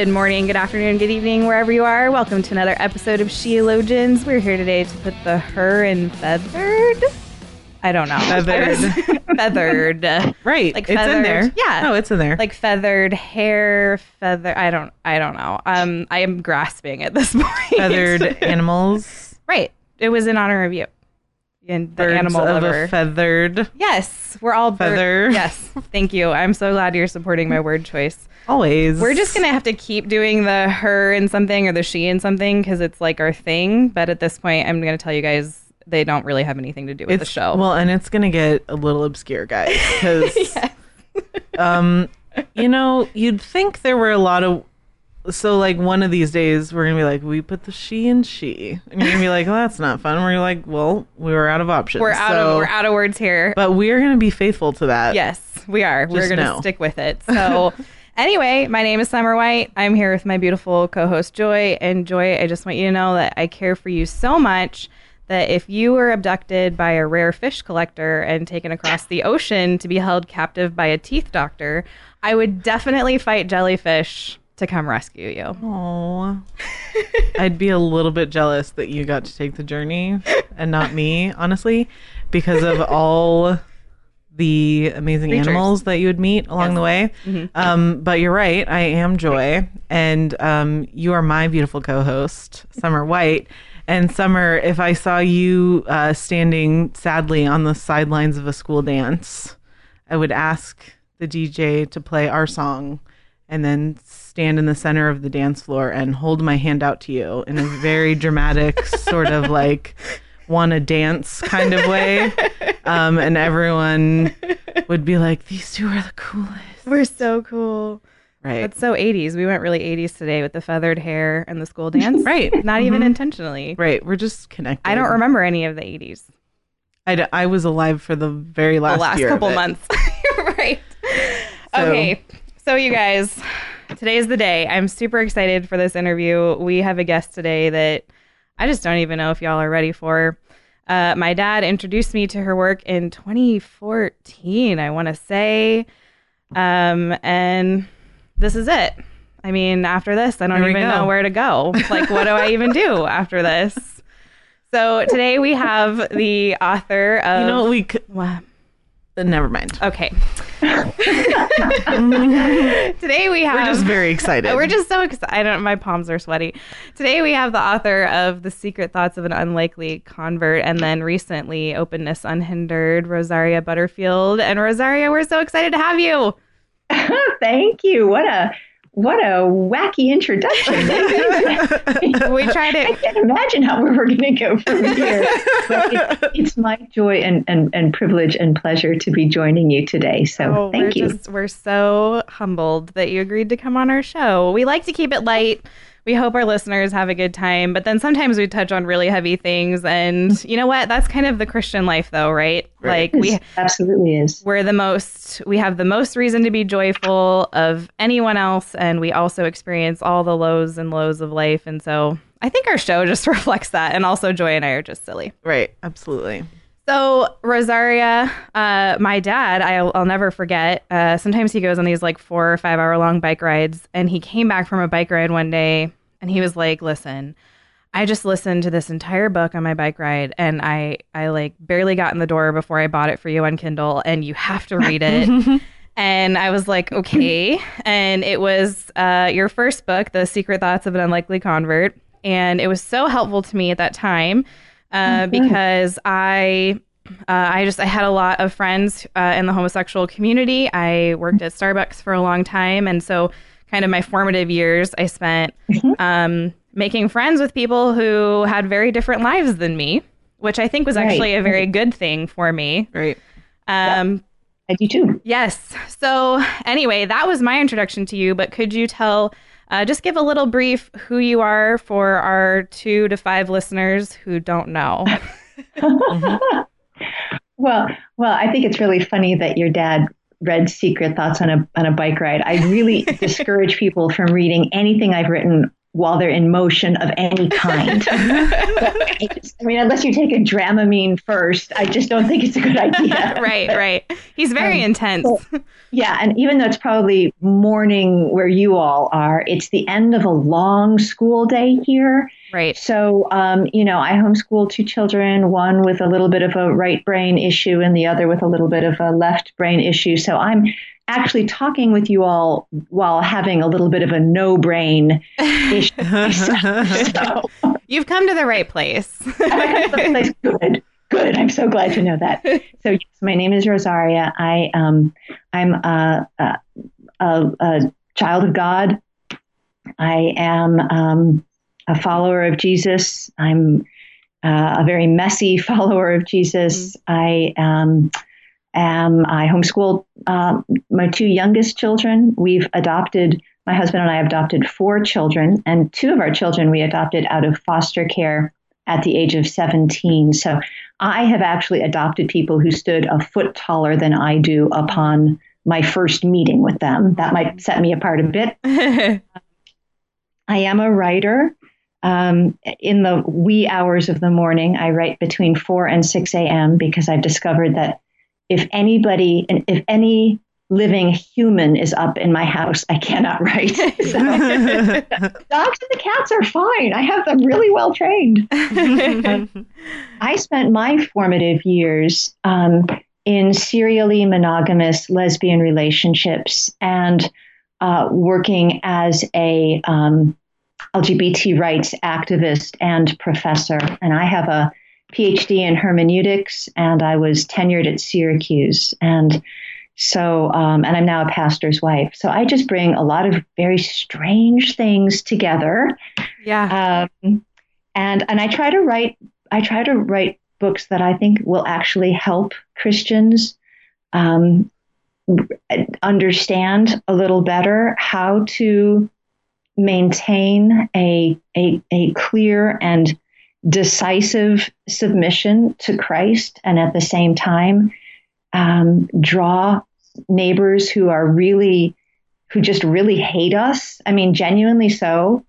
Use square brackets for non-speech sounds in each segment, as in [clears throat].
Good morning, good afternoon, good evening, wherever you are. Welcome to another episode of Sheologians. We're here today to put the her in feathered. I don't know. Feathered. [laughs] feathered. Right. Like it's in feathered- there. yeah. No, it's in there. Like feathered hair, feather. I don't. I don't know. Um, I am grasping at this [laughs] point. feathered [laughs] animals. right. It was in honor of you. And the Birds animal of lover. a feathered. yes, we're all bird- Feather. Yes, thank you. I'm so glad you're supporting my word choice. Always. We're just gonna have to keep doing the her and something or the she and something because it's like our thing. But at this point, I'm gonna tell you guys they don't really have anything to do with It's the show. Well, and it's gonna get a little obscure, guys, [laughs] because um, you know, you'd think there were a lot of. So, like, one of these days, we're gonna be like, we put the she and she, and you're gonna be like, well, that's not fun. We're like, well, we were out of options. we're out so- of we're out of words here. But we're gonna be faithful to that. yes, we are. we're gonna know. stick with it. So. [laughs] Anyway, my name is Summer White. I'm here with my beautiful co-host Joy. And Joy, I just want you to know that I care for you so much that if you were abducted by a rare fish collector and taken across the ocean to be held captive by a teeth doctor, I would definitely fight jellyfish to come rescue you. Oh, [laughs] I'd be a little bit jealous that you got to take the journey and not me, honestly, because of all the amazing Creatures. animals that you would meet along the way. Um, but you're right, I am Joy, and um, you are my beautiful co-host, Summer White. And Summer, if I saw you uh, standing sadly on the sidelines of a school dance, I would ask the DJ to play our song and then stand in the center of the dance floor and hold my hand out to you in a very [laughs] dramatic sort of like want to dance kind of way. [laughs] Um, and [laughs] everyone would be like, these two are the coolest. We're so cool. Right. That's so 80s. We went really 80s today with the feathered hair and the school dance. [laughs] Right. Not even intentionally. right. We're just connected. I don't remember any of the 80s. I, d- I was alive for the very last, The last couple months. [laughs] right. So- Okay. So, you guys, today's the day. I'm super excited for this interview. We have a guest today that I just don't even know if y'all are ready for. Uh, my dad introduced me to her work in 2014, I want to say. Um, and this is it. I mean, after this, I don't even go. know where to go. [laughs] Like, what do I even do after this? So today we have the author of. You know, we could, Wow. never mind. Okay. [laughs] Today we have. We're just very excited. We're just so excited. I don't. My palms are sweaty. Today we have the author of the Secret Thoughts of an Unlikely Convert, and then recently Openness Unhindered, Rosaria Butterfield. And Rosaria, we're so excited to have you. [laughs] Thank you. What a what a wacky introduction. [laughs] [laughs] We tried it. I can't imagine how we were going to go from here. But it, [laughs] it's my joy and, and, and privilege and pleasure to be joining you today. So Oh, thank we're you. Just, we're so humbled that you agreed to come on our show. We like to keep it light. We hope our listeners have a good time, but then sometimes we touch on really heavy things. And mm-hmm. you know what? That's kind of the Christian life, though, right? Right. Like we [laughs] absolutely is. we're the most we have the most reason to be joyful of anyone else and we also experience all the lows and lows of life and so i think our show just [laughs] reflects that and also joy and i are just silly right. Absolutely. So rosaria uh, my dad I'll, I'll never forget uh, sometimes he goes on these like four or five hour long bike rides and he came back from a bike ride one day and he was like listen I just listened to this entire book on my bike ride and I I like barely got in the door before I bought it for you on Kindle and you have to read it. [laughs] and I was like, okay. And it was uh, your first book, The Secret Thoughts of an Unlikely Convert. And it was so helpful to me at that time uh, because I uh, I just I had a lot of friends uh, in the homosexual community. I worked at Starbucks for a long time, and so kind of my formative years I spent um, making friends with people who had very different lives than me, which I think was Right. actually a very good thing for me. Right. Um, I do too. Yes. So, anyway, that was my introduction to you, but could you tell, uh, just give a little brief who you are for our two to five listeners who don't know? [laughs] well, well, I think it's really funny that your dad read Secret Thoughts on a on a bike ride. I really [laughs] discourage people from reading anything I've written while they're in motion of any kind. [laughs] I, just, I, mean, unless you take a Dramamine first, I just don't think it's a good idea. [laughs] right, right. He's very um, intense. So, yeah, and even though it's probably morning where you all are, it's the end of a long school day here. Right. So, um, you know, I homeschool two children, one with a little bit of a right brain issue and the other with a little bit of a left brain issue. So I'm actually talking with you all while having a little bit of a no brain [laughs] issue. [laughs] so, You've come to the right place. [laughs] place. Good. Good. I'm so glad to know that. So, yes, my name is Rosaria. I um, I'm a, a, a, a child of God. I am um, a follower of Jesus. I'm uh, a very messy [laughs] follower of Jesus. Mm. I um, um, I homeschooled um, my two youngest children. We've adopted, my husband and I adopted four children, and two of our children we adopted out of foster care at the age of 17. So I have actually adopted people who stood a foot taller than I do upon my first meeting with them. That might set me apart a bit. [laughs] I am a writer. Um, in the wee hours of the morning, I write between 4 and 6 a.m. because I've discovered that if anybody, if any living human is up in my house, I cannot write. [laughs] So, [laughs] dogs and the cats are fine. I have them really well trained. [laughs] I spent my formative years um, in serially monogamous lesbian relationships and uh, working as a um, LGBT rights activist and professor. And I have a PhD in hermeneutics, and I was tenured at Syracuse. And so, um, and I'm now a pastor's wife. So I just bring a lot of very strange things together. Yeah. Um, and and I try to write. I try to write books that I think will actually help Christians um, understand a little better how to maintain a a, a clear and decisive submission to Christ and at the same time um, draw neighbors who are really, who just really hate us, I mean, genuinely so,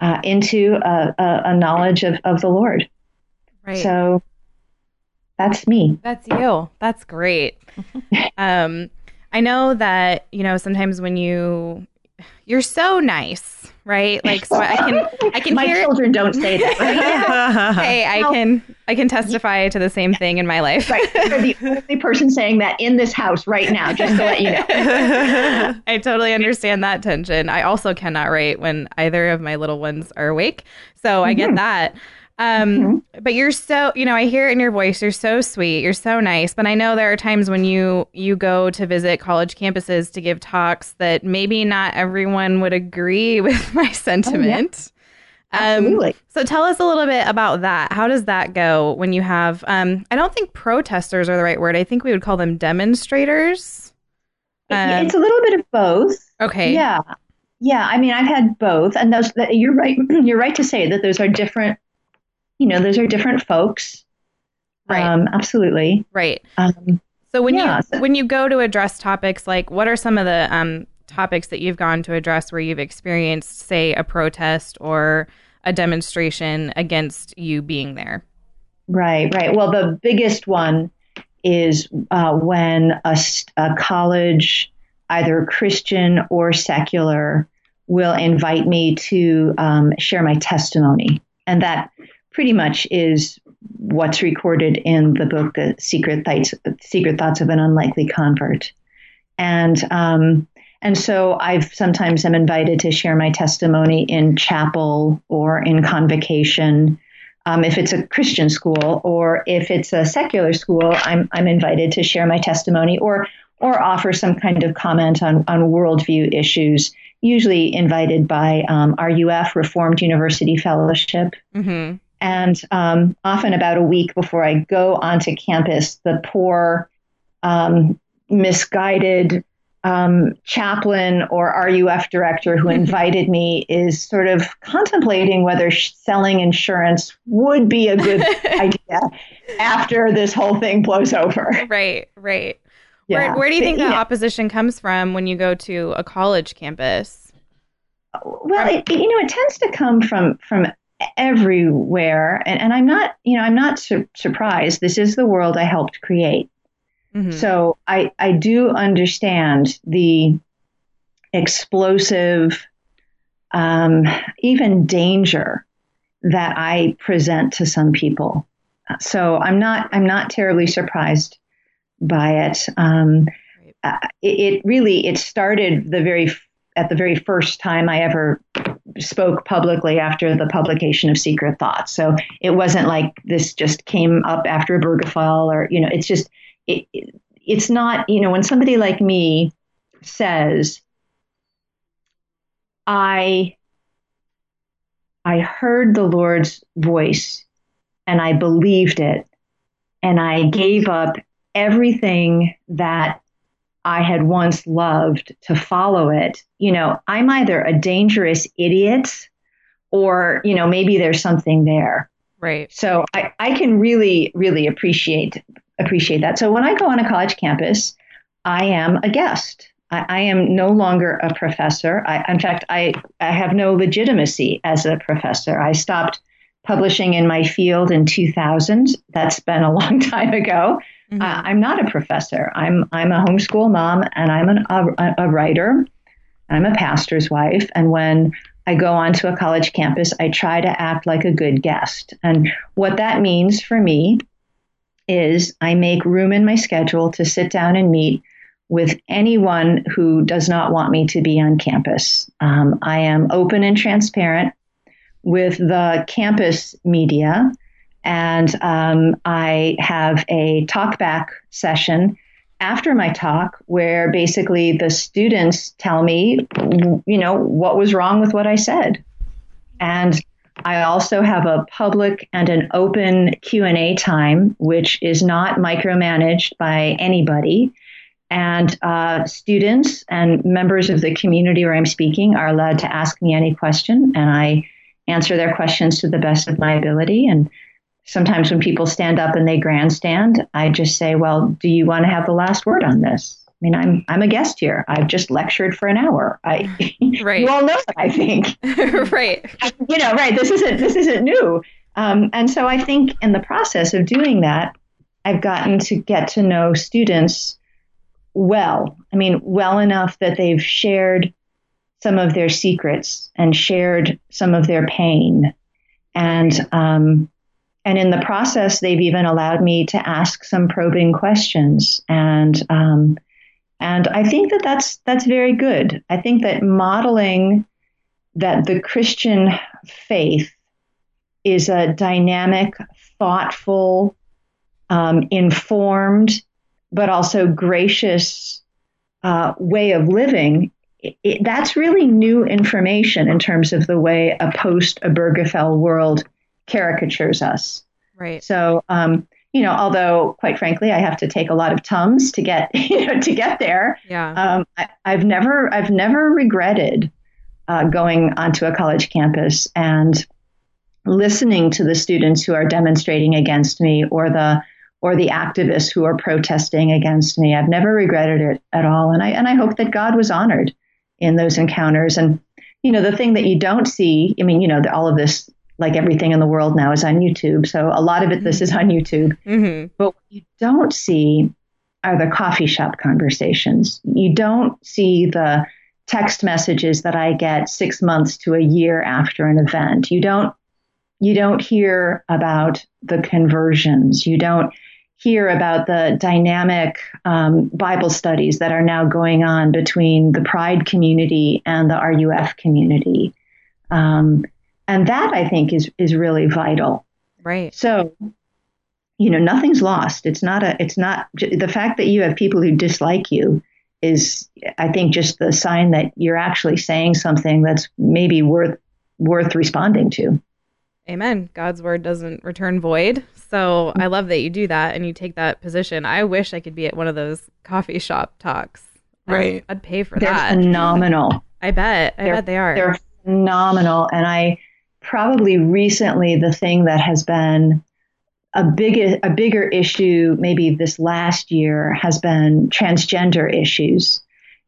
uh, into a, a, a, knowledge of, of the Lord. Right. So that's me. That's you. That's great. [laughs] um, I know that, you know, sometimes when you, you're so nice right? [laughs] Like so I can I can my hear children don't say that. [laughs] hey, I can I can testify to the same thing in my life. right. You're the [laughs] only person saying that in this house right now, just to let you know. I totally understand that tension. I also cannot write when either of my little ones are awake. So. I get mm-hmm. that. Um, mm-hmm. but you're so, you know, I hear it in your voice. You're so sweet. You're so nice. But I know there are times when you you go to visit college campuses to give talks that maybe not everyone would agree [laughs] with my sentiment. Oh, yeah. Absolutely. Um, so tell us a little bit about that. How does that go when you have? Um, I don't think protesters are the right word. I think we would call them demonstrators. Um, it's a little bit of both. Okay. Yeah. Yeah, I mean, I've had both, and those. You're right. [clears throat] You're right to say that those are different you know, those are different folks. Right. Um, absolutely. Right. Um, so when yeah. you when you go to address topics like what are some of the um, topics that you've gone to address where you've experienced, say, a protest or a demonstration against you being there? Right. Right. Well, the biggest one is uh, when a, a college, either Christian or secular, will invite me to um, share my testimony, and that pretty much is what's recorded in the book, The Secret Thoughts, Secret Thoughts of an Unlikely Convert. And, um, and so I've sometimes am invited to share my testimony in chapel or in convocation. Um, if it's a Christian school or if it's a secular school, I'm, I'm invited to share my testimony or, or offer some kind of comment on, on worldview issues, usually invited by um, RUF, Reformed University Fellowship. Mm-hmm. And um, often about a week before I go onto campus, the poor um, misguided um, chaplain or RUF director who [laughs] invited me is sort of contemplating whether sh- selling insurance would be a good [laughs] idea after this whole thing blows over. Right, right. Yeah. Where, where do you think the that opposition comes from when you go to a college campus? Well, it, you know, it tends to come from from everywhere, and, and I'm not, you know, I'm not su- surprised. This is the world I helped create. Mm-hmm. So I, I do understand the explosive, um, even danger that I present to some people. So I'm not I'm not terribly surprised by it. Um, uh, it, it, really it started the very at the very first time I ever spoke publicly after the publication of Secret Thoughts. So it wasn't like this just came up after Obergefell or you know it's just it, it's not, you know, when somebody like me says, I I heard the Lord's voice and I believed it and I gave up everything that I had once loved to follow it. You know, I'm either a dangerous idiot or, you know, maybe there's something there. Right. So I, I can really, really appreciate appreciate that. So when I go on a college campus, I am a guest. I, I am no longer a professor. I, in fact, I, I have no legitimacy as a professor. I stopped publishing in my field in 2000. That's been a long [laughs] time ago. Mm-hmm. Uh, I'm not a professor. I'm I'm a homeschool mom, and I'm an, a, a writer. I'm a pastor's wife, and when I go onto a college campus, I try to act like a good guest. And what that means for me is I make room in my schedule to sit down and meet with anyone who does not want me to be on campus. Um, I am open and transparent with the campus media, and um, I have a talkback session after my talk where basically the students tell me, you know, what was wrong with what I said. And I also have a public and an open Q&A time, which is not micromanaged by anybody. And uh, students and members of the community where I'm speaking are allowed to ask me any question, and I answer their questions to the best of my ability. And sometimes when people stand up and they grandstand, I just say, "Well, do you want to have the last word on this?" I mean, I'm I'm a guest here. I've just lectured for an hour. I [laughs] right. you all know that. I think [laughs] right. You know, right. This isn't this isn't new. Um, and so I think in the process of doing that, I've gotten to get to know students well. I mean, well enough that they've shared some of their secrets and shared some of their pain, and um, and in the process, they've even allowed me to ask some probing questions and. Um, and I think that that's that's very good. I think that modeling that the Christian faith is a dynamic, thoughtful, um, informed, but also gracious uh, way of living. It, it, that's really new information in terms of the way a post Obergefell world caricatures us. Right. So, um, you know, although quite frankly, I have to take a lot of tums to get [laughs] you know to get there. Yeah. Um, I, have never I've never regretted uh, going onto a college campus and listening to the students who are demonstrating against me or the or the activists who are protesting against me. I've never regretted it at all, and I and I hope that God was honored in those encounters. And you know, the thing that you don't see, I mean, you know, all of this like everything in the world now is on YouTube. So a lot of it, this is on YouTube. Mm-hmm. But what you don't see are the coffee shop conversations. You don't see the text messages that I get six months to a year after an event. You don't you don't hear about the conversions. You don't hear about the dynamic um, Bible studies that are now going on between the Pride community and the RUF community. Um, and that I think is is really vital. Right. So, you know, nothing's lost. It's not a. It's not the fact that you have people who dislike you is, I think, just the sign that you're actually saying something that's maybe worth worth responding to. Amen. God's word doesn't return void. So mm-hmm. I love that you do that and you take that position. I wish I could be at one of those coffee shop talks. Right. I'd, I'd pay for They're that. phenomenal. I bet. I They're- bet they are. They're phenomenal. And I probably recently the thing that has been a big a bigger issue maybe this last year has been transgender issues.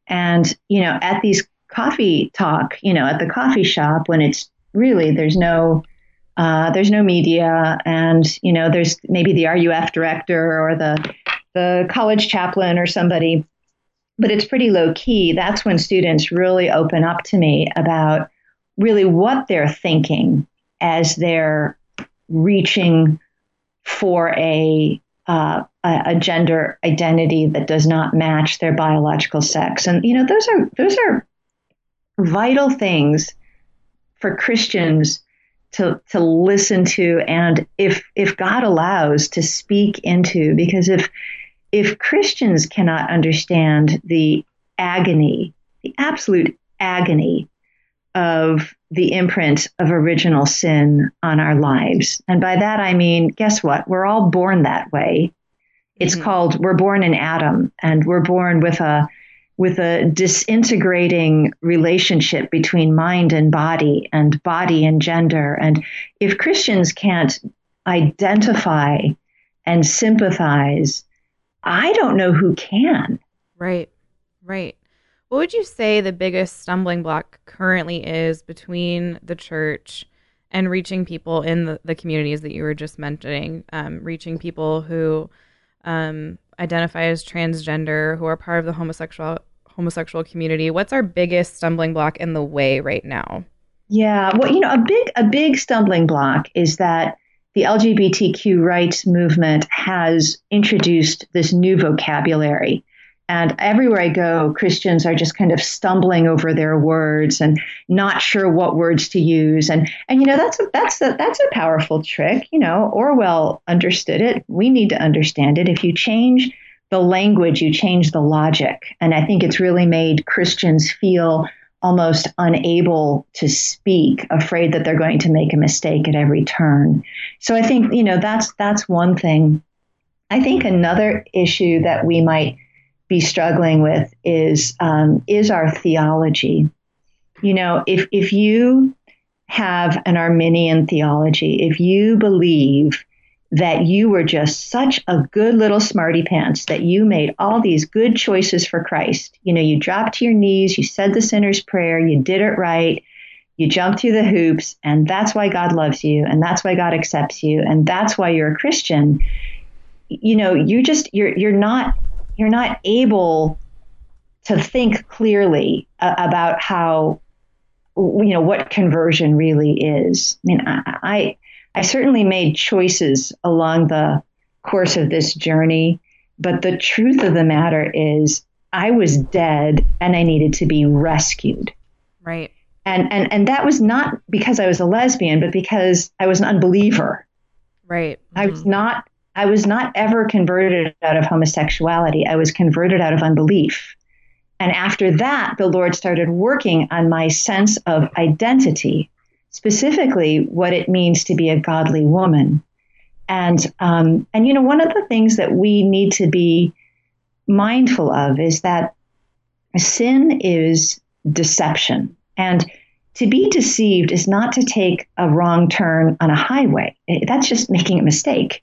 And, you know, at these coffee talk, you know, at the coffee shop when it's really there's no uh, there's no media and you know there's maybe the RUF director or the the college chaplain or somebody but it's pretty low key that's when students really open up to me about really what they're thinking as they're reaching for a uh, a, gender identity that does not match their biological sex. And you know those are those are vital things for Christians to to listen to and if if God allows to speak into. Because if if Christians cannot understand the agony the absolute agony of the imprint of original sin on our lives and by that I mean guess what we're all born that way it's Mhm. called we're born in Adam and we're born with a with a disintegrating relationship between mind and body and body and gender. And if Christians can't identify and sympathize, I don't know who can. Right. Right. What would you say the biggest stumbling block currently is between the church and reaching people in the, the communities that you were just mentioning, um, reaching people who um, identify as transgender, who are part of the homosexual homosexual community? What's our biggest stumbling block in the way right now? Yeah, well, you know, a big a big stumbling block is that the LGBTQ rights movement has introduced this new vocabulary. And everywhere I go, Christians are just kind of stumbling over their words and not sure what words to use. And and you know that's a, that's a, that's a powerful trick. You know, Orwell understood it. We need to understand it. If you change the language, you change the logic. And I think it's really made Christians feel almost unable to speak, afraid that they're going to make a mistake at every turn. So I think, you know, that's that's one thing. I think another issue that we might be struggling with is um, is our theology. You know, if if you have an Arminian theology, if you believe that you were just such a good little smarty pants that you made all these good choices for Christ. You know, you dropped to your knees, you said the sinner's prayer, you did it right, you jumped through the hoops, and that's why God loves you, and that's why God accepts you, and that's why you're a Christian. You know, you just you're you're not you're not able to think clearly uh, about how you know what conversion really is. I mean, I, I I certainly made choices along the course of this journey, but the truth of the matter is I was dead and I needed to be rescued. Right. And and and that was not because I was a lesbian, but because I was an unbeliever. Right. I was not I was not ever converted out of homosexuality. I was converted out of unbelief. And after that, the Lord started working on my sense of identity, specifically what it means to be a godly woman. And um, and you know, one of the things that we need to be mindful of is that sin is deception, and to be deceived is not to take a wrong turn on a highway. That's just making a mistake.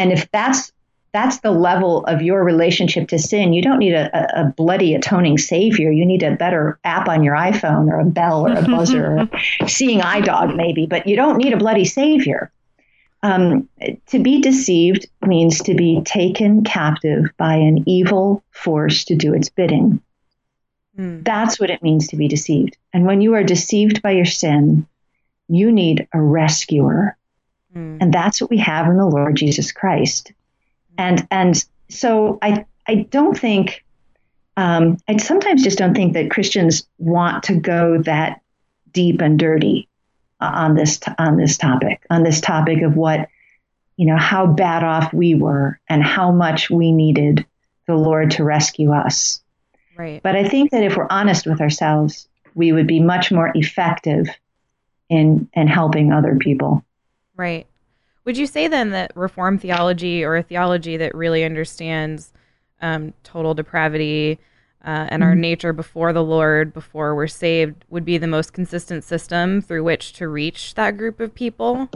And if that's that's the level of your relationship to sin. You don't need a, a, bloody atoning savior. You need a better app on your iPhone or a bell or a buzzer or [laughs] seeing eye dog maybe, but you don't need a bloody savior. Um, to be deceived means to be taken captive by an evil force to do its bidding. Mm. That's what it means to be deceived. And when you are deceived by your sin, you need a rescuer. Mm. And that's what we have in the Lord Jesus Christ. And and so I I don't think um, I sometimes just don't think that Christians want to go that deep and dirty on this on this topic on this topic of what you know how bad off we were and how much we needed the Lord to rescue us. Right. But I think that if we're honest with ourselves, we would be much more effective in in helping other people. Right. Would you say then that reform theology or a theology that really understands um, total depravity uh, and our nature before the Lord, before we're saved, would be the most consistent system through which to reach that group of people?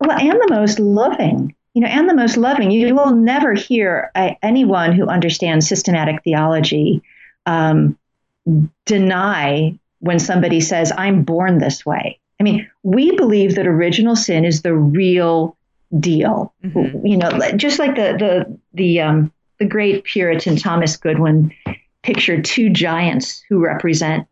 Well, and the most loving, you know, and the most loving. You will never hear uh, anyone who understands systematic theology um, deny when somebody says, I'm born this way. I mean, we believe that original sin is the real deal. Mm-hmm. You know, just like the the the um, the great Puritan Thomas Goodwin pictured two giants who represent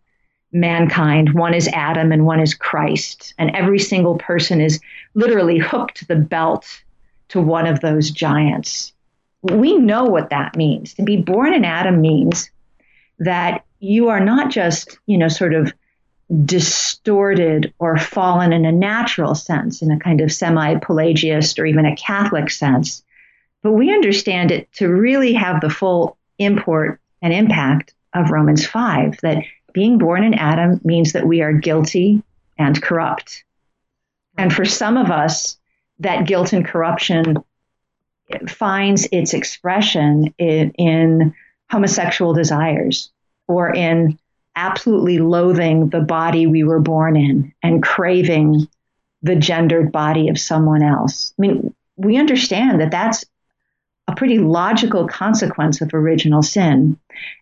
mankind. One is Adam and one is Christ. And every single person is literally hooked to the belt to one of those giants. We know what that means. To be born in Adam means that you are not just, you know, sort of distorted or fallen in a natural sense, in a kind of semi Pelagiast or even a Catholic sense, but we understand it to really have the full import and impact of Romans 5 that being born in Adam means that we are guilty and corrupt. And for some of us, that guilt and corruption finds its expression in, in homosexual desires or in absolutely loathing the body we were born in and craving the gendered body of someone else. I mean, we understand that that's a pretty logical consequence of original sin.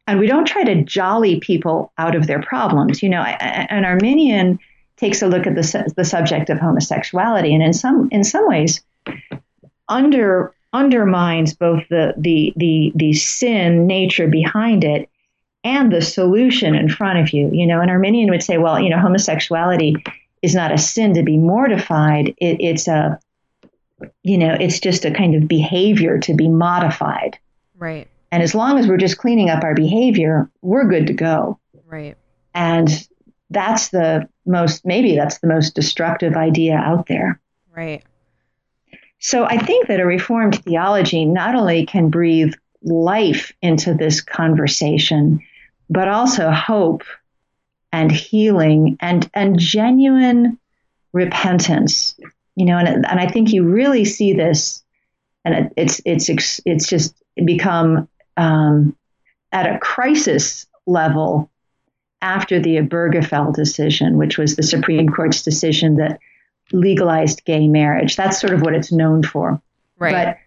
And we don't try to jolly people out of their problems. You know, an Arminian takes a look at the, the subject of homosexuality, and in some in some ways, under undermines both the the the the sin nature behind it and the solution in front of you. You know, an Arminian would say, well, you know, homosexuality is not a sin to be mortified. It, it's a you know, it's just a kind of behavior to be modified. Right. And as long as we're just cleaning up our behavior, we're good to go. Right. And that's the most, maybe that's the most destructive idea out there. Right. So I think that a reformed theology not only can breathe life into this conversation, but also hope and healing and, and genuine repentance you know, and and I think you really see this, and it's it's it's just become um, at a crisis level after the Obergefell decision, which was the Supreme Court's decision that legalized gay marriage. That's sort of what it's known for. Right. But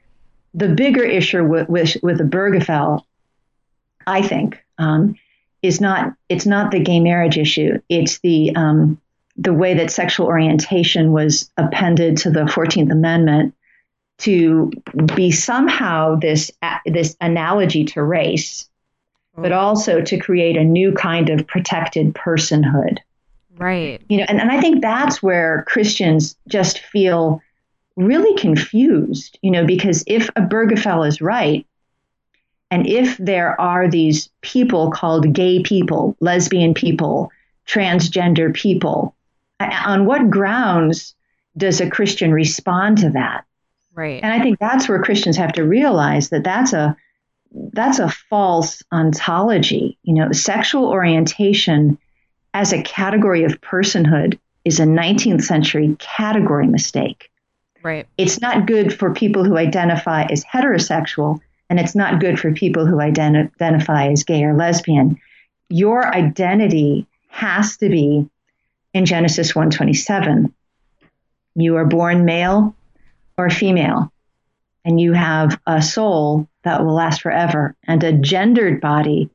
the bigger issue with with, with Obergefell, I think, um, is not it's not the gay marriage issue. It's the um, the way that sexual orientation was appended to the 14th Amendment to be somehow this this analogy to race, but also to create a new kind of protected personhood. Right. You know, and, and I think that's where Christians just feel really confused, you know, because if a Obergefell is right, and if there are these people called gay people, lesbian people, transgender people, on what grounds does a Christian respond to that? Right. And I think that's where Christians have to realize that that's a that's a false ontology. You know, sexual orientation as a category of personhood is a 19th century category mistake. Right. It's not good for people who identify as heterosexual, and it's not good for people who identi- identify as gay or lesbian. Your identity has to be in Genesis 1:27. You are born male or female, and you have a soul that will last forever and a gendered body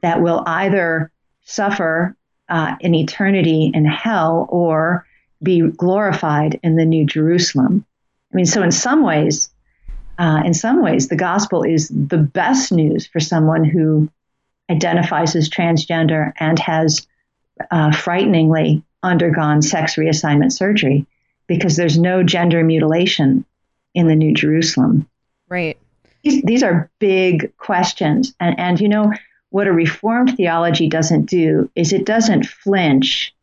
that will either suffer uh, in eternity in hell or be glorified in the New Jerusalem. I mean, so in some ways, uh, in some ways, the gospel is the best news for someone who identifies as transgender and has uh, frighteningly undergone sex reassignment surgery because there's no gender mutilation in the New Jerusalem. Right. These, these are big questions. And, and you know, what a Reformed theology doesn't do is it doesn't flinch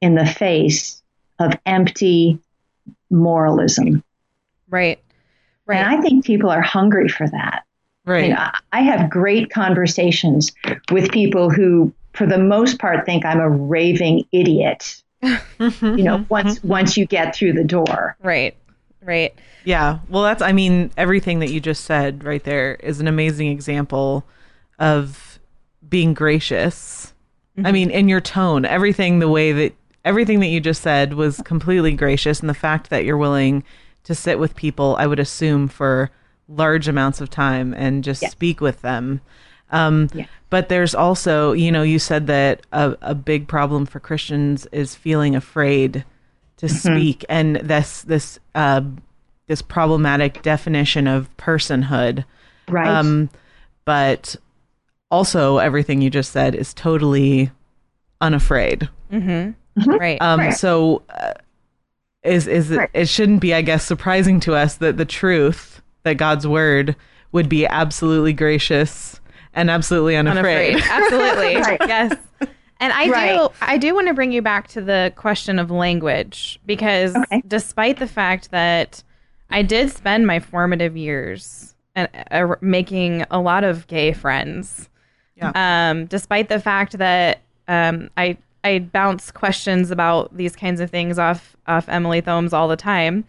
in the face of empty moralism. Right. Right. And I think people are hungry for that. Right. I, I have great conversations with people who, for the most part, think I'm a raving idiot [laughs] you know, once mm-hmm. once you get through the door. Right. Right. Yeah. Well, that's, I mean, everything that you just said right there is an amazing example of being gracious. I mm-hmm. mean, in your tone, everything, the way that, everything that you just said was completely gracious. And the fact that you're willing to sit with people, I would assume, for large amounts of time and just Yeah. speak with them. Um, Yeah. But there's also, you know, you said that a, a big problem for Christians is feeling afraid to Mm-hmm. speak, and this this uh, this problematic definition of personhood. Right. Um, but also, everything you just said is totally unafraid. Right. Um, Right. So, uh, is is it, Right. it shouldn't be, I guess, surprising to us that the truth that God's word would be absolutely gracious and absolutely unafraid. unafraid. Absolutely. [laughs] Right. Yes. And I do I do want to bring you back to the question of language because Okay. despite the fact that I did spend my formative years uh, uh, making a lot of gay friends. Yeah. Um, despite the fact that um, I I bounce questions about these kinds of things off off Emily Thomes all the time.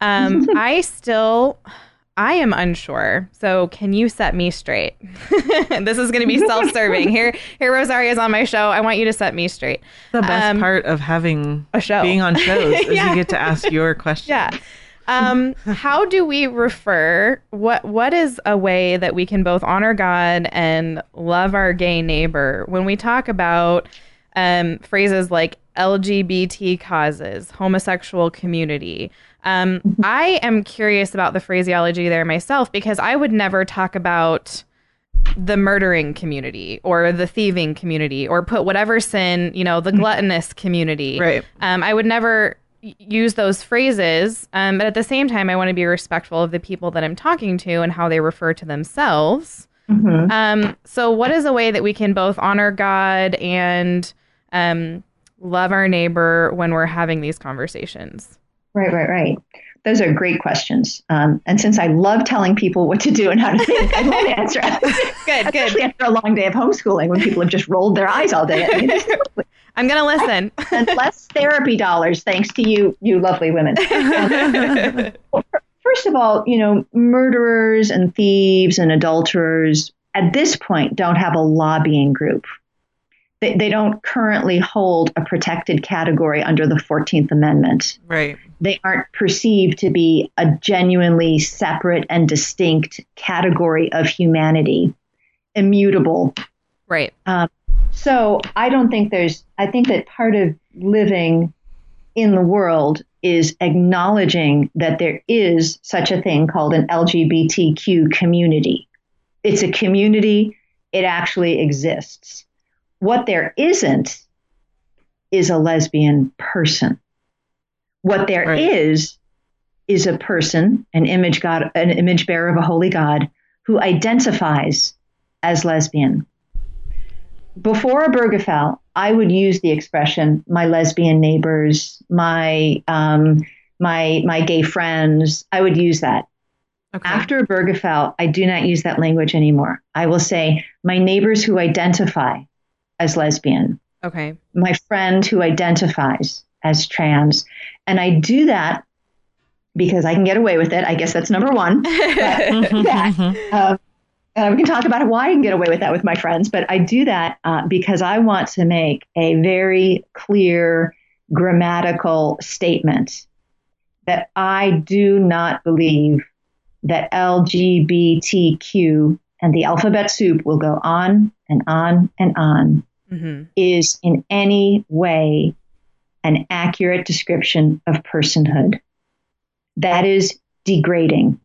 Um, [laughs] I still I am unsure. So can you set me straight? [laughs] this is going to be self-serving. Here here Rosaria is on my show. I want you to set me straight. the best Um, part of having a show. being on shows is [laughs] Yeah. you get to ask your question. Yeah. Um, how do we refer what what is a way that we can both honor God and love our gay neighbor when we talk about um, phrases like LGBT causes, homosexual community? Um, I am curious about the phraseology there myself because I would never talk about the murdering community or the thieving community or put whatever sin, you know, the gluttonous community. Right. Um, I would never use those phrases, um, but at the same time, I want to be respectful of the people that I'm talking to and how they refer to themselves. Mhm. Um, so, what is a way that we can both honor God and um, love our neighbor when we're having these conversations? Right, right, right. Those are great questions. Um, and since I love telling people what to do and how to think, I'd love to answer. [laughs] Good, Especially after a long day of homeschooling when people have just rolled their eyes all day. [laughs] I'm going to listen. and less therapy dollars thanks to you, you lovely women. Um, [laughs] well, First of all, you know, murderers and thieves and adulterers at this point don't have a lobbying group. They, they don't currently hold a protected category under the 14th Amendment. Right. They aren't perceived to be a genuinely separate and distinct category of humanity, immutable, right. Um, so I don't think there's, I think that part of living in the world is acknowledging that there is such a thing called an LGBTQ community. It's a community, it actually exists. What there isn't is a lesbian person. What there is Right. is a person, an image God, an image bearer of a holy God who identifies as lesbian before Obergefell, I would use the expression "my lesbian neighbors," my um, my my gay friends. I would use that. Okay. After Obergefell, I do not use that language anymore. I will say my neighbors who identify as lesbian, okay. my friend who identifies as trans, and I do that because I can get away with it. I guess that's number one. [laughs] But that, um, uh, we can talk about why I can get away with that with my friends, but I do that uh, because I want to make a very clear grammatical statement that I do not believe that LGBTQ and the alphabet soup will go on and on and on hmm is in any way an accurate description of personhood. That is degrading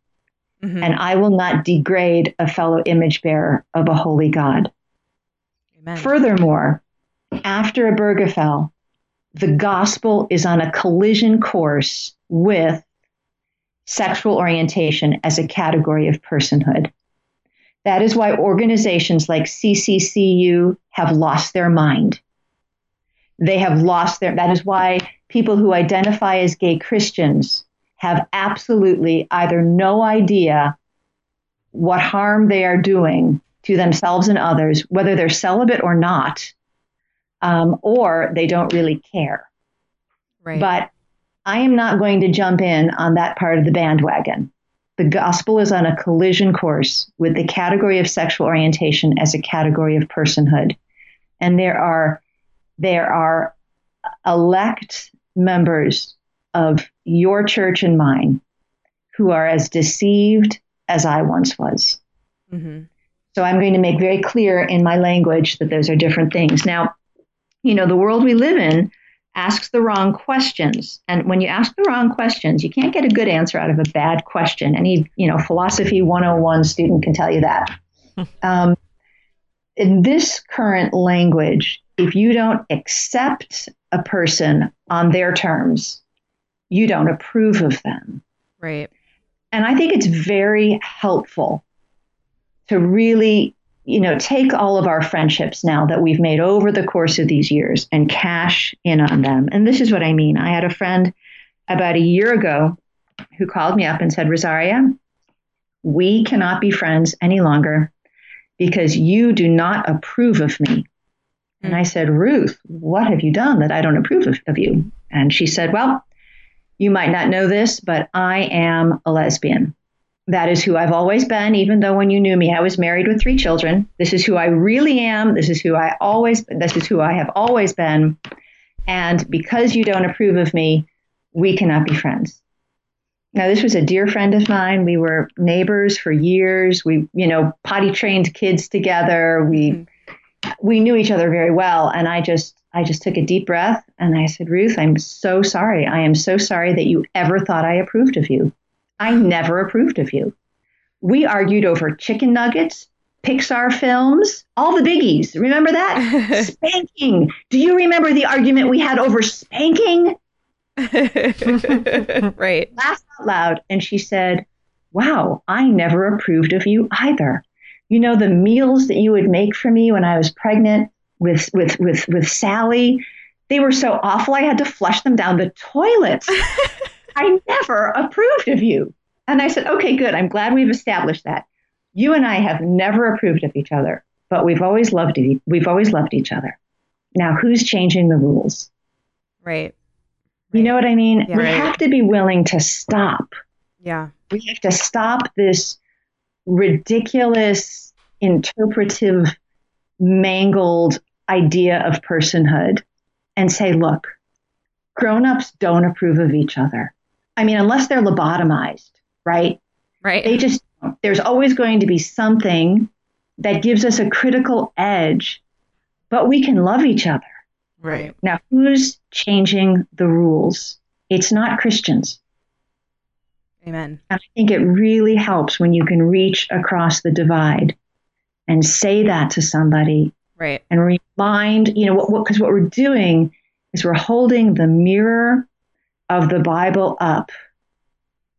hmm and I will not degrade a fellow image bearer of a holy God. Amen. Furthermore, after Obergefell, the gospel is on a collision course with sexual orientation as a category of personhood. That is why organizations like CCCU have lost their mind. They have lost their, that is why people who identify as gay Christians have absolutely either no idea what harm they are doing to themselves and others, whether they're celibate or not, um, or they don't really care. right. But I am not going to jump in on that part of the bandwagon. The gospel is on a collision course with the category of sexual orientation as a category of personhood. And there are there are elect members of your church and mine who are as deceived as I once was. Mm-hmm. So I'm going to make very clear in my language that those are different things. Now, you know, the world we live in asks the wrong questions. And when you ask the wrong questions, you can't get a good answer out of a bad question. Any, you know, philosophy 101 student can tell you that. [laughs] um, in this current language, if you don't accept a person on their terms, you don't approve of them. Right. And I think it's very helpful to really, you know, take all of our friendships now that we've made over the course of these years and cash in on them. And this is what I mean. I had a friend about a year ago who called me up and said, Rosaria, we cannot be friends any longer because you do not approve of me. And I said, Ruth, what have you done that I don't approve of, of you? And she said, Well, you might not know this, but I am a lesbian. That is who I've always been, even though when you knew me, I was married with three children. This is who I really am. This is who I always, this is who I have always been. And because you don't approve of me, we cannot be friends. Now, this was a dear friend of mine. We were neighbors for years. We, you know, potty trained kids together. We, mm-hmm. we knew each other very well. And I just, I just took a deep breath and I said, Ruth, I'm so sorry. I am so sorry that you ever thought I approved of you. I never approved of you. We argued over chicken nuggets, Pixar films, all the biggies. Remember that? [laughs] spanking. Do you remember the argument we had over spanking? [laughs] right. Laughed out loud. And she said, Wow, I never approved of you either. You know, the meals that you would make for me when I was pregnant with, with, with, with Sally, they were so awful I had to flush them down the toilet. [laughs] I never approved of you. And I said, okay, good. I'm glad we've established that. You and I have never approved of each other, but we've always loved each. we've always loved each other. Now, who's changing the rules? Right. You know what I mean? Yeah, we right. have to be willing to stop. Yeah. We have to stop this ridiculous, interpretive, mangled idea of personhood and say, look, grown-ups don't approve of each other. I mean, unless they're lobotomized, right? Right. They just there's always going to be something that gives us a critical edge, but we can love each other. Right. Now, who's changing the rules? It's not Christians. Amen. And I think it really helps when you can reach across the divide and say that to somebody. Right. And remind, you know, what because what, what we're doing is we're holding the mirror of the Bible up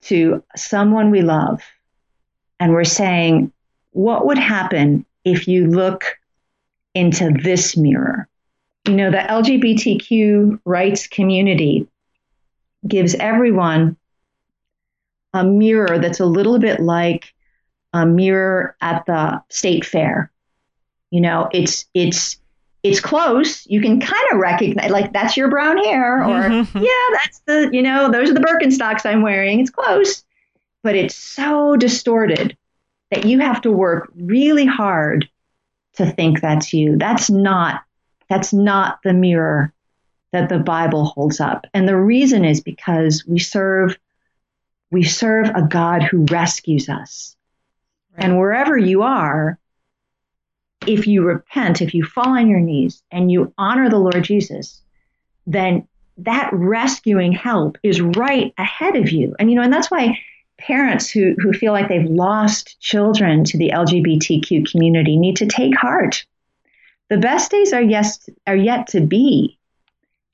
to someone we love and we're saying, what would happen if you look into this mirror? You know, the LGBTQ rights community gives everyone a mirror that's a little bit like a mirror at the state fair. You know, it's it's it's close. You can kind of recognize, like, that's your brown hair, or mm-hmm. yeah, that's the, you know, those are the Birkenstocks I'm wearing. It's close, but it's so distorted that you have to work really hard to think that's you. That's not, that's not the mirror that the Bible holds up. And the reason is because we serve, we serve a God who rescues us. Right. And wherever you are, if you repent, if you fall on your knees and you honor the Lord Jesus, then that rescuing help is right ahead of you. And you know, and that's why parents who, who feel like they've lost children to the LGBTQ community need to take heart. The best days are yes are yet to be.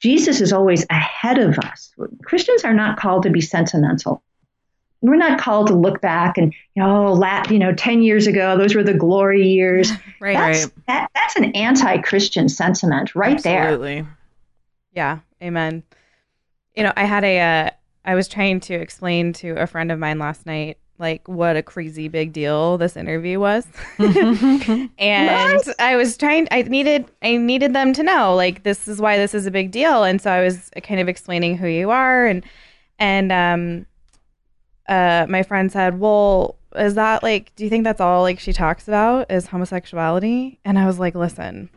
Jesus is always ahead of us. Christians are not called to be sentimental we're not called to look back and you know, lat, you know, ten years ago, those were the glory years. [laughs] right, that's, right. That, that's an anti-Christian sentiment right there. Absolutely. there. Yeah, amen. You know, I had a, uh, I was trying to explain to a friend of mine last night, like what a crazy big deal this interview was. [laughs] [laughs] and I was trying I needed I needed them to know like this is why this is a big deal and so I was kind of explaining who you are and and um uh my friend said, "Well, is that like do you think that's all like she talks about is homosexuality?" And I was like, "Listen,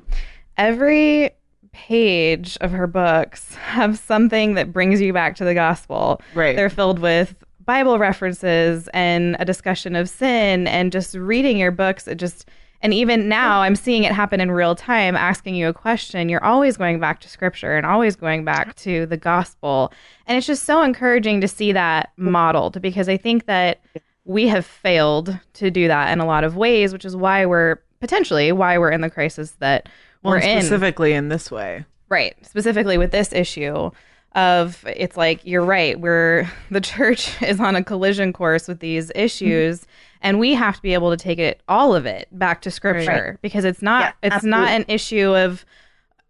every page of her books [laughs] have something that brings you back to the gospel. Right. They're filled with Bible references and a discussion of sin and just reading your books it just and even now I'm seeing it happen in real time asking you a question you're always going back to scripture and always going back to the gospel and it's just so encouraging to see that modeled because I think that we have failed to do that in a lot of ways which is why we're potentially why we're in the crisis that Well, we're in specifically in this way. Right. Specifically with this issue of it's like you're right, we're [laughs] the church is on a collision course with these issues and we have to be able to take it all of it back to scripture because it's not Yeah, it's not an issue of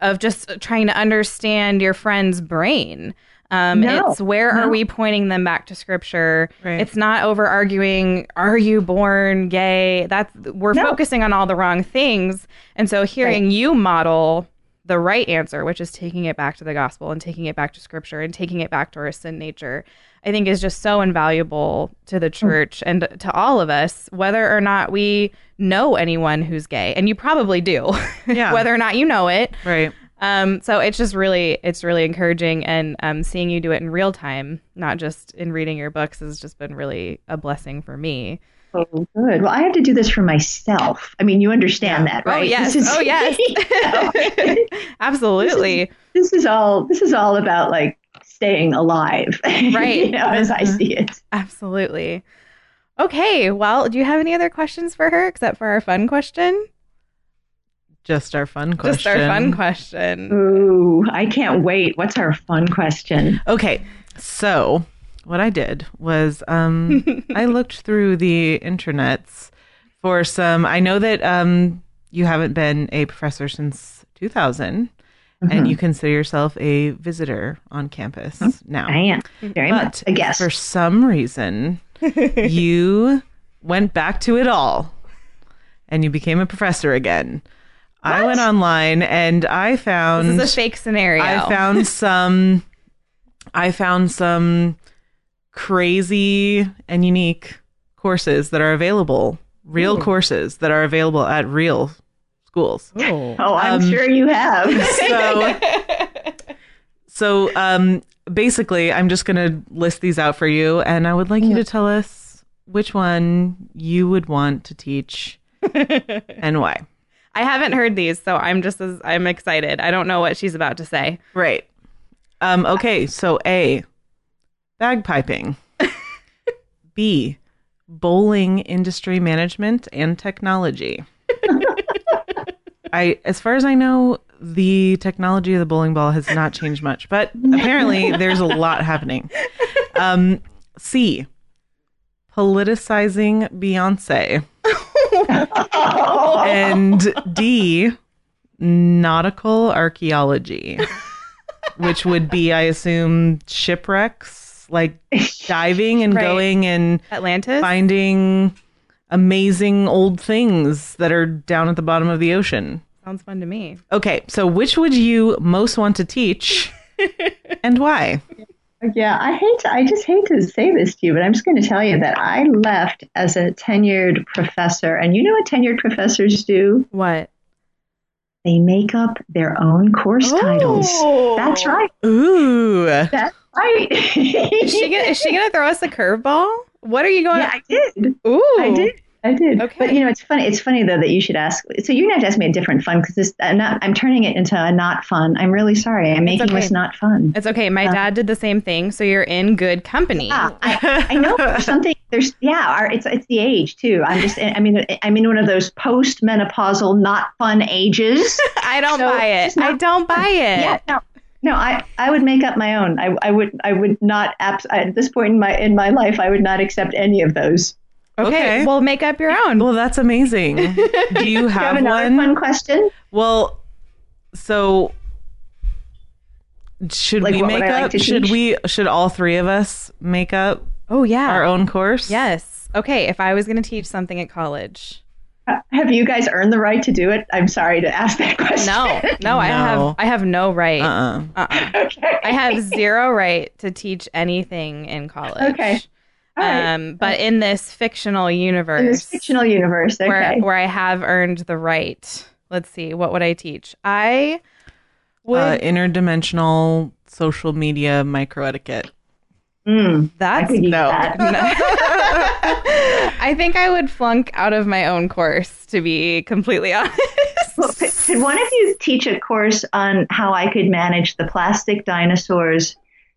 of just trying to understand your friend's brain. Um, No, it's where are we pointing them back to scripture? Right. It's not over arguing, are you born gay? That's we're No. focusing on all the wrong things. And so hearing you model the right answer, which is taking it back to the gospel and taking it back to scripture and taking it back to our sin nature, I think is just so invaluable to the church and to all of us, whether or not we know anyone who's gay. And you probably do, [laughs] Yeah. whether or not you know it. Right. Um, so it's just really, it's really encouraging, and um, seeing you do it in real time, not just in reading your books, has just been really a blessing for me. Oh, good. Well, I have to do this for myself. I mean, you understand that, right? Oh yes, is- oh yes, [laughs] [laughs] absolutely. this is all. This is all about like staying alive, [laughs] Right. you know, as I see it. Absolutely. Okay, well, do you have any other questions for her except for our fun question? Just our fun question. Just our fun question. Ooh, I can't wait. What's our fun question? Okay, so what I did was um, [laughs] I looked through the internets for some. I know that um, you haven't been a professor since 2000, and you mm-hmm. consider yourself a visitor on campus mm-hmm. now. I am very But much a guest. for some reason, [laughs] you went back to it all, and you became a professor again. I went online and I found This is a fake scenario. I found [laughs] some I found some crazy and unique courses that are available, real courses that are available at real schools. Oh. oh, I'm um, sure you have. So So um basically I'm just going to list these out for you and I would like you to tell us which one you would want to teach [laughs] and why. I haven't heard these, so I'm just as I'm excited. I don't know what she's about to say. Right. Um, okay, so A, bagpiping. [laughs] B, bowling industry management and technology. I, as far as I know, the technology of the bowling ball has not changed much, but apparently [laughs] there's a lot happening. Um, C, politicizing Beyonce. [laughs] and D, nautical archaeology, which would be, I assume, shipwrecks, like diving and Right. going and Atlantis. finding amazing old things that are down at the bottom of the ocean. Sounds fun to me. Okay, so which would you most want to teach [laughs] and why? Yeah, I hate to, I just hate to say this to you, but I'm just going to tell you that I left as a tenured professor. And you know what tenured professors do? What? They make up their own course titles. That's right. Ooh. That's right. Is she gonna, is she gonna throw us a curveball? What are you going? yeah, I did. Ooh, I did. I did. Okay. But you know, it's funny. It's funny though that you should ask. So you're to have to ask me a different fun because this. I'm not. I'm turning it into a not fun. I'm really sorry. I'm making okay. this not fun. It's okay. My um, dad did the same thing, so you're in good company. Yeah, I, I know [laughs] there's something. There's yeah. Our, it's it's the age too. I'm just. I mean, I'm in one of those post-menopausal not fun ages. [laughs] I don't So, buy it. I don't buy it. yeah. No. No, I, I would make up my own. I, I would I would not abs- at this point in my in my life I would not accept any of those. Okay, Okay. well, make up your own. Well, that's amazing. [laughs] Do you Do you have have one? fun question? Well, so should Like, we make I like up? should teach? we? Should all three of us make up Oh yeah. our own course? Yes. Okay. If I was going to teach something at college, Have you guys earned the right to do it? I'm sorry to ask that question. no, no, I have, I have no right. Uh-uh. Uh-uh. okay. I have zero right to teach anything in college. Okay. All right. Um, but in this fictional universe, In this fictional universe, okay. where where I have earned the right. Let's see, what would I teach? I would. Uh, interdimensional social media micro etiquette. Mm, I that's could use no. that. [laughs] I think I would flunk out of my own course, to be completely [laughs] honest. Well, could, could one of you teach a course on how I could manage the plastic dinosaurs,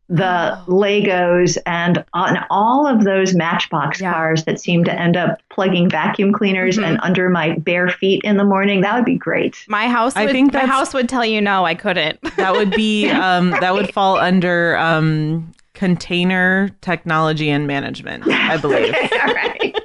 the Legos, and on all of those Matchbox Yeah. cars that seem to end up plugging vacuum cleaners and under my bare feet in the morning? That would be great. My house, I would, think my house would tell you no, I couldn't. That would be [laughs] um, that would fall under um, container technology and management, I believe. [laughs] Okay, all right.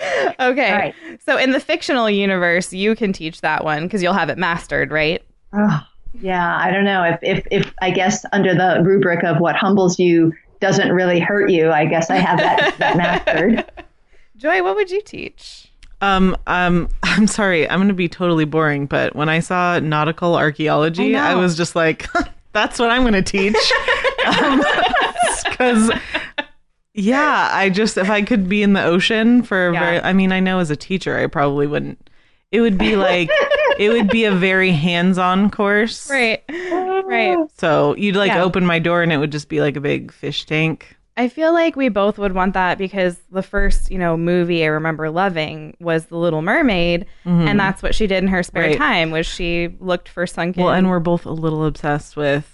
[laughs] okay, All right. so in the fictional universe, you can teach that one because you'll have it mastered, right? Oh, yeah, I don't know if, if if I guess under the rubric of what humbles you doesn't really hurt you, I guess I have that, that mastered. [laughs] Joy, what would you teach? Um, um, I'm sorry, I'm going to be totally boring, but when I saw nautical archaeology, I I, was just like, that's what I'm going to teach. Because, [laughs] yeah, I just, if I could be in the ocean for a Yeah. very, I mean, I know as a teacher, I probably wouldn't. It would be like, it would be a very hands on course. Right, right. So you'd like Yeah. open my door and it would just be like a big fish tank. I feel like we both would want that because the first, you know, movie I remember loving was The Little Mermaid, mm-hmm. and that's what she did in her spare Right. time was she looked for sunken. Well, and we're both a little obsessed with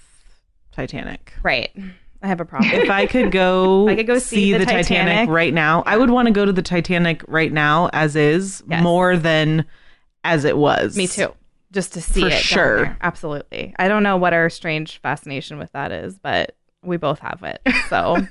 Titanic. right. I have a problem. if I could go, [laughs] I could go see the Titanic. right now, I would want to go to the Titanic right now as is Yes. more than as it was. Me too. Just to see For it. sure. Absolutely. I don't know what our strange fascination with that is, but we both have it. So. [laughs]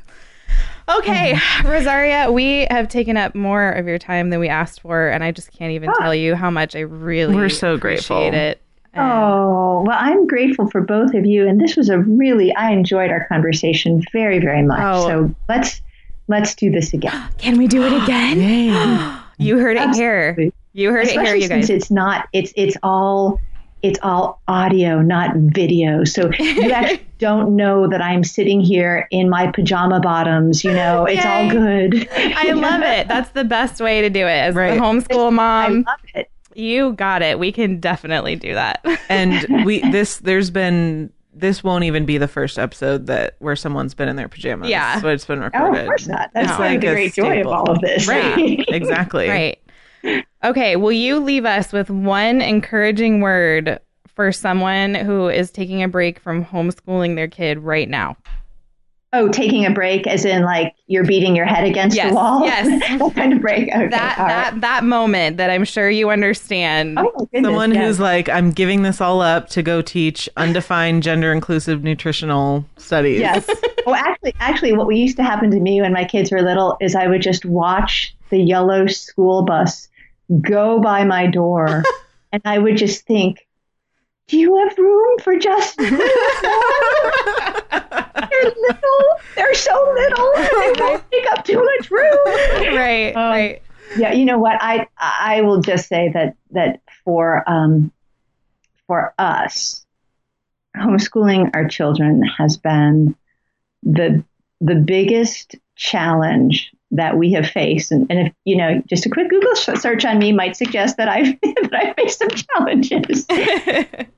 Okay, [sighs] Rosaria, we have taken up more of your time than we asked for, and I just can't even ah. tell you how much I really We're so grateful. appreciate it. And- Oh, well, I'm grateful for both of you, and this was a really I enjoyed our conversation very, very much. Oh. So let's let's do this again. [gasps] Can we do it again? [gasps] Yay. [gasps] You heard it here. You heard it here, Especially you since guys. it's not it's it's all it's all audio, not video. So [laughs] you actually don't know that I'm sitting here in my pajama bottoms. You know, it's all good. I [laughs] love it. That's the best way to do it. As Right. the homeschool I mom, love it. You got it. We can definitely do that. and [laughs] we this there's been this won't even be the first episode that where someone's been in their pajamas. Yeah. so it's been Oh, recorded. of course not. That's No. part of the Like a great joy of all of this. Right, [laughs] exactly. right. Okay. Will you leave us with one encouraging word for someone who is taking a break from homeschooling their kid right now? Oh, taking a break, as in like you're beating your head against Yes, the wall. yes. [laughs] that kind of break. Okay, That all right. that that moment that I'm sure you understand. Oh, my goodness, Someone yes. who's like, I'm giving this all up to go teach undefined gender inclusive nutritional studies. Yes. [laughs] well, actually, actually, what we used to happen to me when my kids were little is I would just watch the yellow school bus go by my door, [laughs] and I would just think, "Do you have room for just?" They're little. They're so little. They [laughs] won't take up too much room. [laughs] right. Um, right. Yeah, you know what? I I will just say that that for um for us, homeschooling our children has been the the biggest challenge that we have faced. And, and if you know, just a quick Google search on me might suggest that I've [laughs] that I faced some challenges.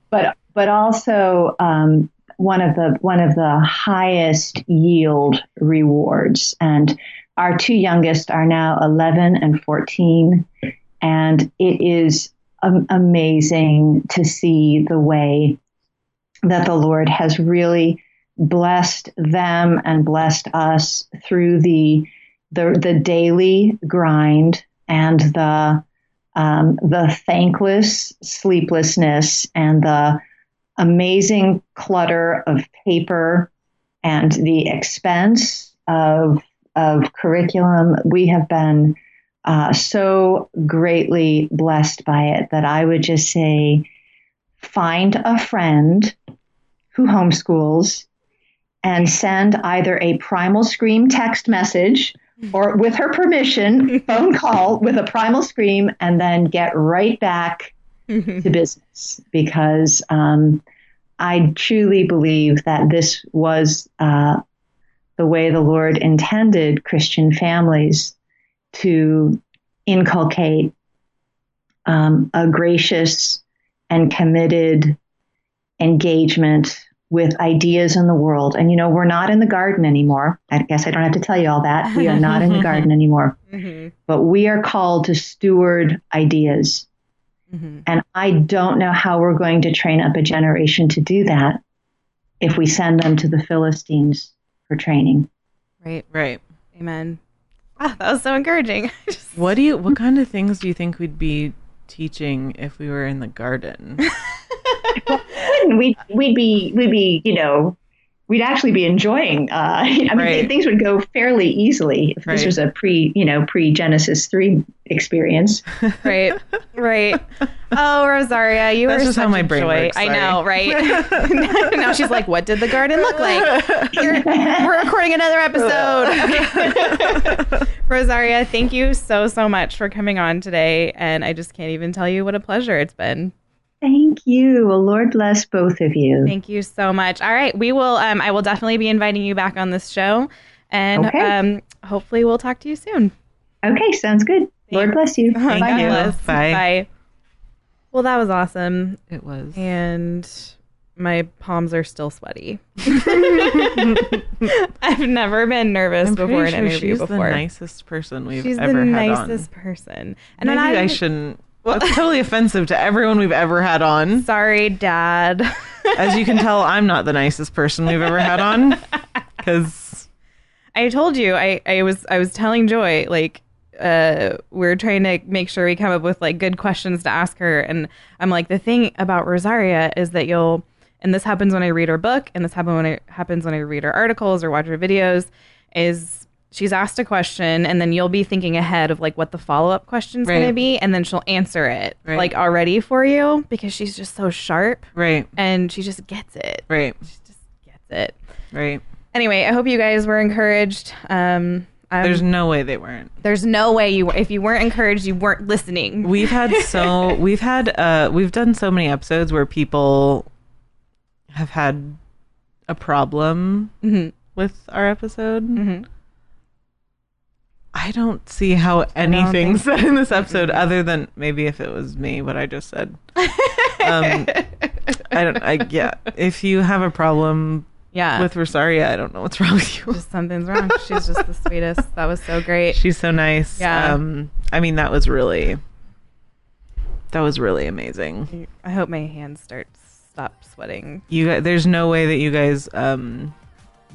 but but also um, one of the one of the highest yield rewards. And our two youngest are now 11 and 14, and it is amazing to see the way that the Lord has really blessed them and blessed us through the the, the daily grind and the um, the thankless sleeplessness and the amazing clutter of paper and the expense of of curriculum. We have been uh, so greatly blessed by it that I would just say, find a friend who homeschools and send either a primal scream text message or with her permission, [laughs] phone call with a primal scream, and then get right back to business because um, I truly believe that this was uh, the way the Lord intended Christian families to inculcate um, a gracious and committed engagement with ideas in the world. And, you know, we're not in the garden anymore. I guess I don't have to tell you all that. We are not in the garden [laughs] anymore. Mm-hmm. But we are called to steward ideas. Mm-hmm. And I don't know how we're going to train up a generation to do that if we send them to the Philistines for training. Right. Right. Amen. Wow, that was so encouraging. [laughs] Just- What do you? What kind of things do you think we'd be teaching if we were in the garden? [laughs] Wouldn't we? We'd be, we'd be, you know, we'd actually be enjoying. Uh, [laughs] I mean, Right. things would go fairly easily if Right. this was a pre, you know, pre Genesis three experience. [laughs] right. Right. Oh, Rosaria, you That's were just such how my a brain joy. works, I know, right? [laughs] now she's like, "What did the garden look like?" Here, we're recording another episode. Rosaria, thank you so so much for coming on today, and I just can't even tell you what a pleasure it's been. Thank you. Well, Lord bless both of you. Thank you so much. All right, we will. Um, I will definitely be inviting you back on this show, and Okay. um, hopefully we'll talk to you soon. Okay, sounds good. Lord bless you. [laughs] God Bye you. now. bless. Bye. Bye. Well, that was awesome. It was. and my palms are still sweaty. [laughs] I've never been nervous I'm before an sure interview she's before. the nicest person we've She's ever the had nicest on. person. And Maybe I'm not I even- shouldn't. That's totally offensive to everyone we've ever had on. Sorry, Dad. As you can tell, I'm not the nicest person we've ever had on. Because I told you I, I was I was telling Joy like uh we're trying to make sure we come up with like good questions to ask her and I'm like the thing about Rosaria is that you'll and this happens when I read her book and this happen when I happens when I read her articles or watch her videos is she's asked a question and then you'll be thinking ahead of like what the follow-up question's going to be and then she'll answer it Right. like already for you because she's just so sharp right, and she just gets it. right, She just gets it. right. Anyway, I hope you guys were encouraged. Um I'm- There's no way they weren't. there's no way you were. if you weren't encouraged, you weren't listening. We've had [laughs] so we've had uh we've done so many episodes where people have had a problem Mhm. with our episode. Mhm. I don't see how anything said in this episode, other than maybe if it was me, what I just said. um, I don't. I yeah. If you have a problem Yeah. with Rosaria, I don't know what's wrong with you. just something's wrong. She's just the sweetest. That was so great. She's so nice. Yeah. Um, I mean, that was really, that was really amazing. I hope my hands start stop sweating. You guys, there's no way that you guys um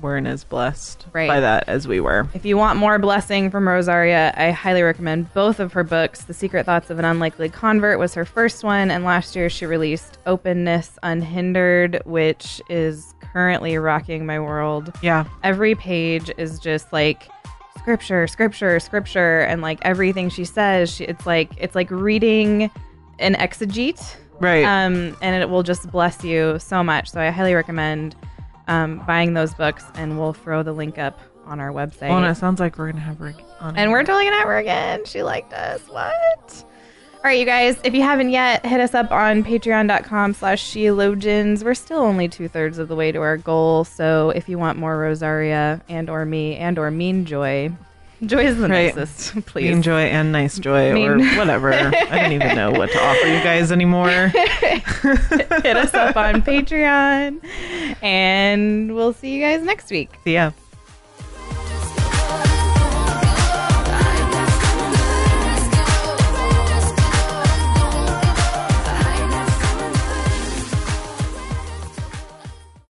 weren't as blessed Right. by that as we were. If you want more blessing from Rosaria, I highly recommend both of her books. The Secret Thoughts of an Unlikely Convert was her first one, and last year she released Openness Unhindered, which is currently rocking my world. Yeah. every page is just like scripture scripture scripture and like everything she says she, it's like it's like reading an exegete Right. um and it will just bless you so much so i highly recommend um buying those books and we'll throw the link up on our website well, and it sounds like we're gonna have her on. and we're totally gonna have her again. She liked us. What? All right, you guys, if you haven't yet, hit us up on patreon.com slash sheologians. We're still only two thirds of the way to our goal. So if you want more Rosaria and or me and or mean joy, joy is the Right. nicest, [laughs] please. Mean joy and nice joy or [laughs] whatever. I don't even know what to offer you guys anymore. [laughs] hit us up on Patreon. And we'll see you guys next week. See ya.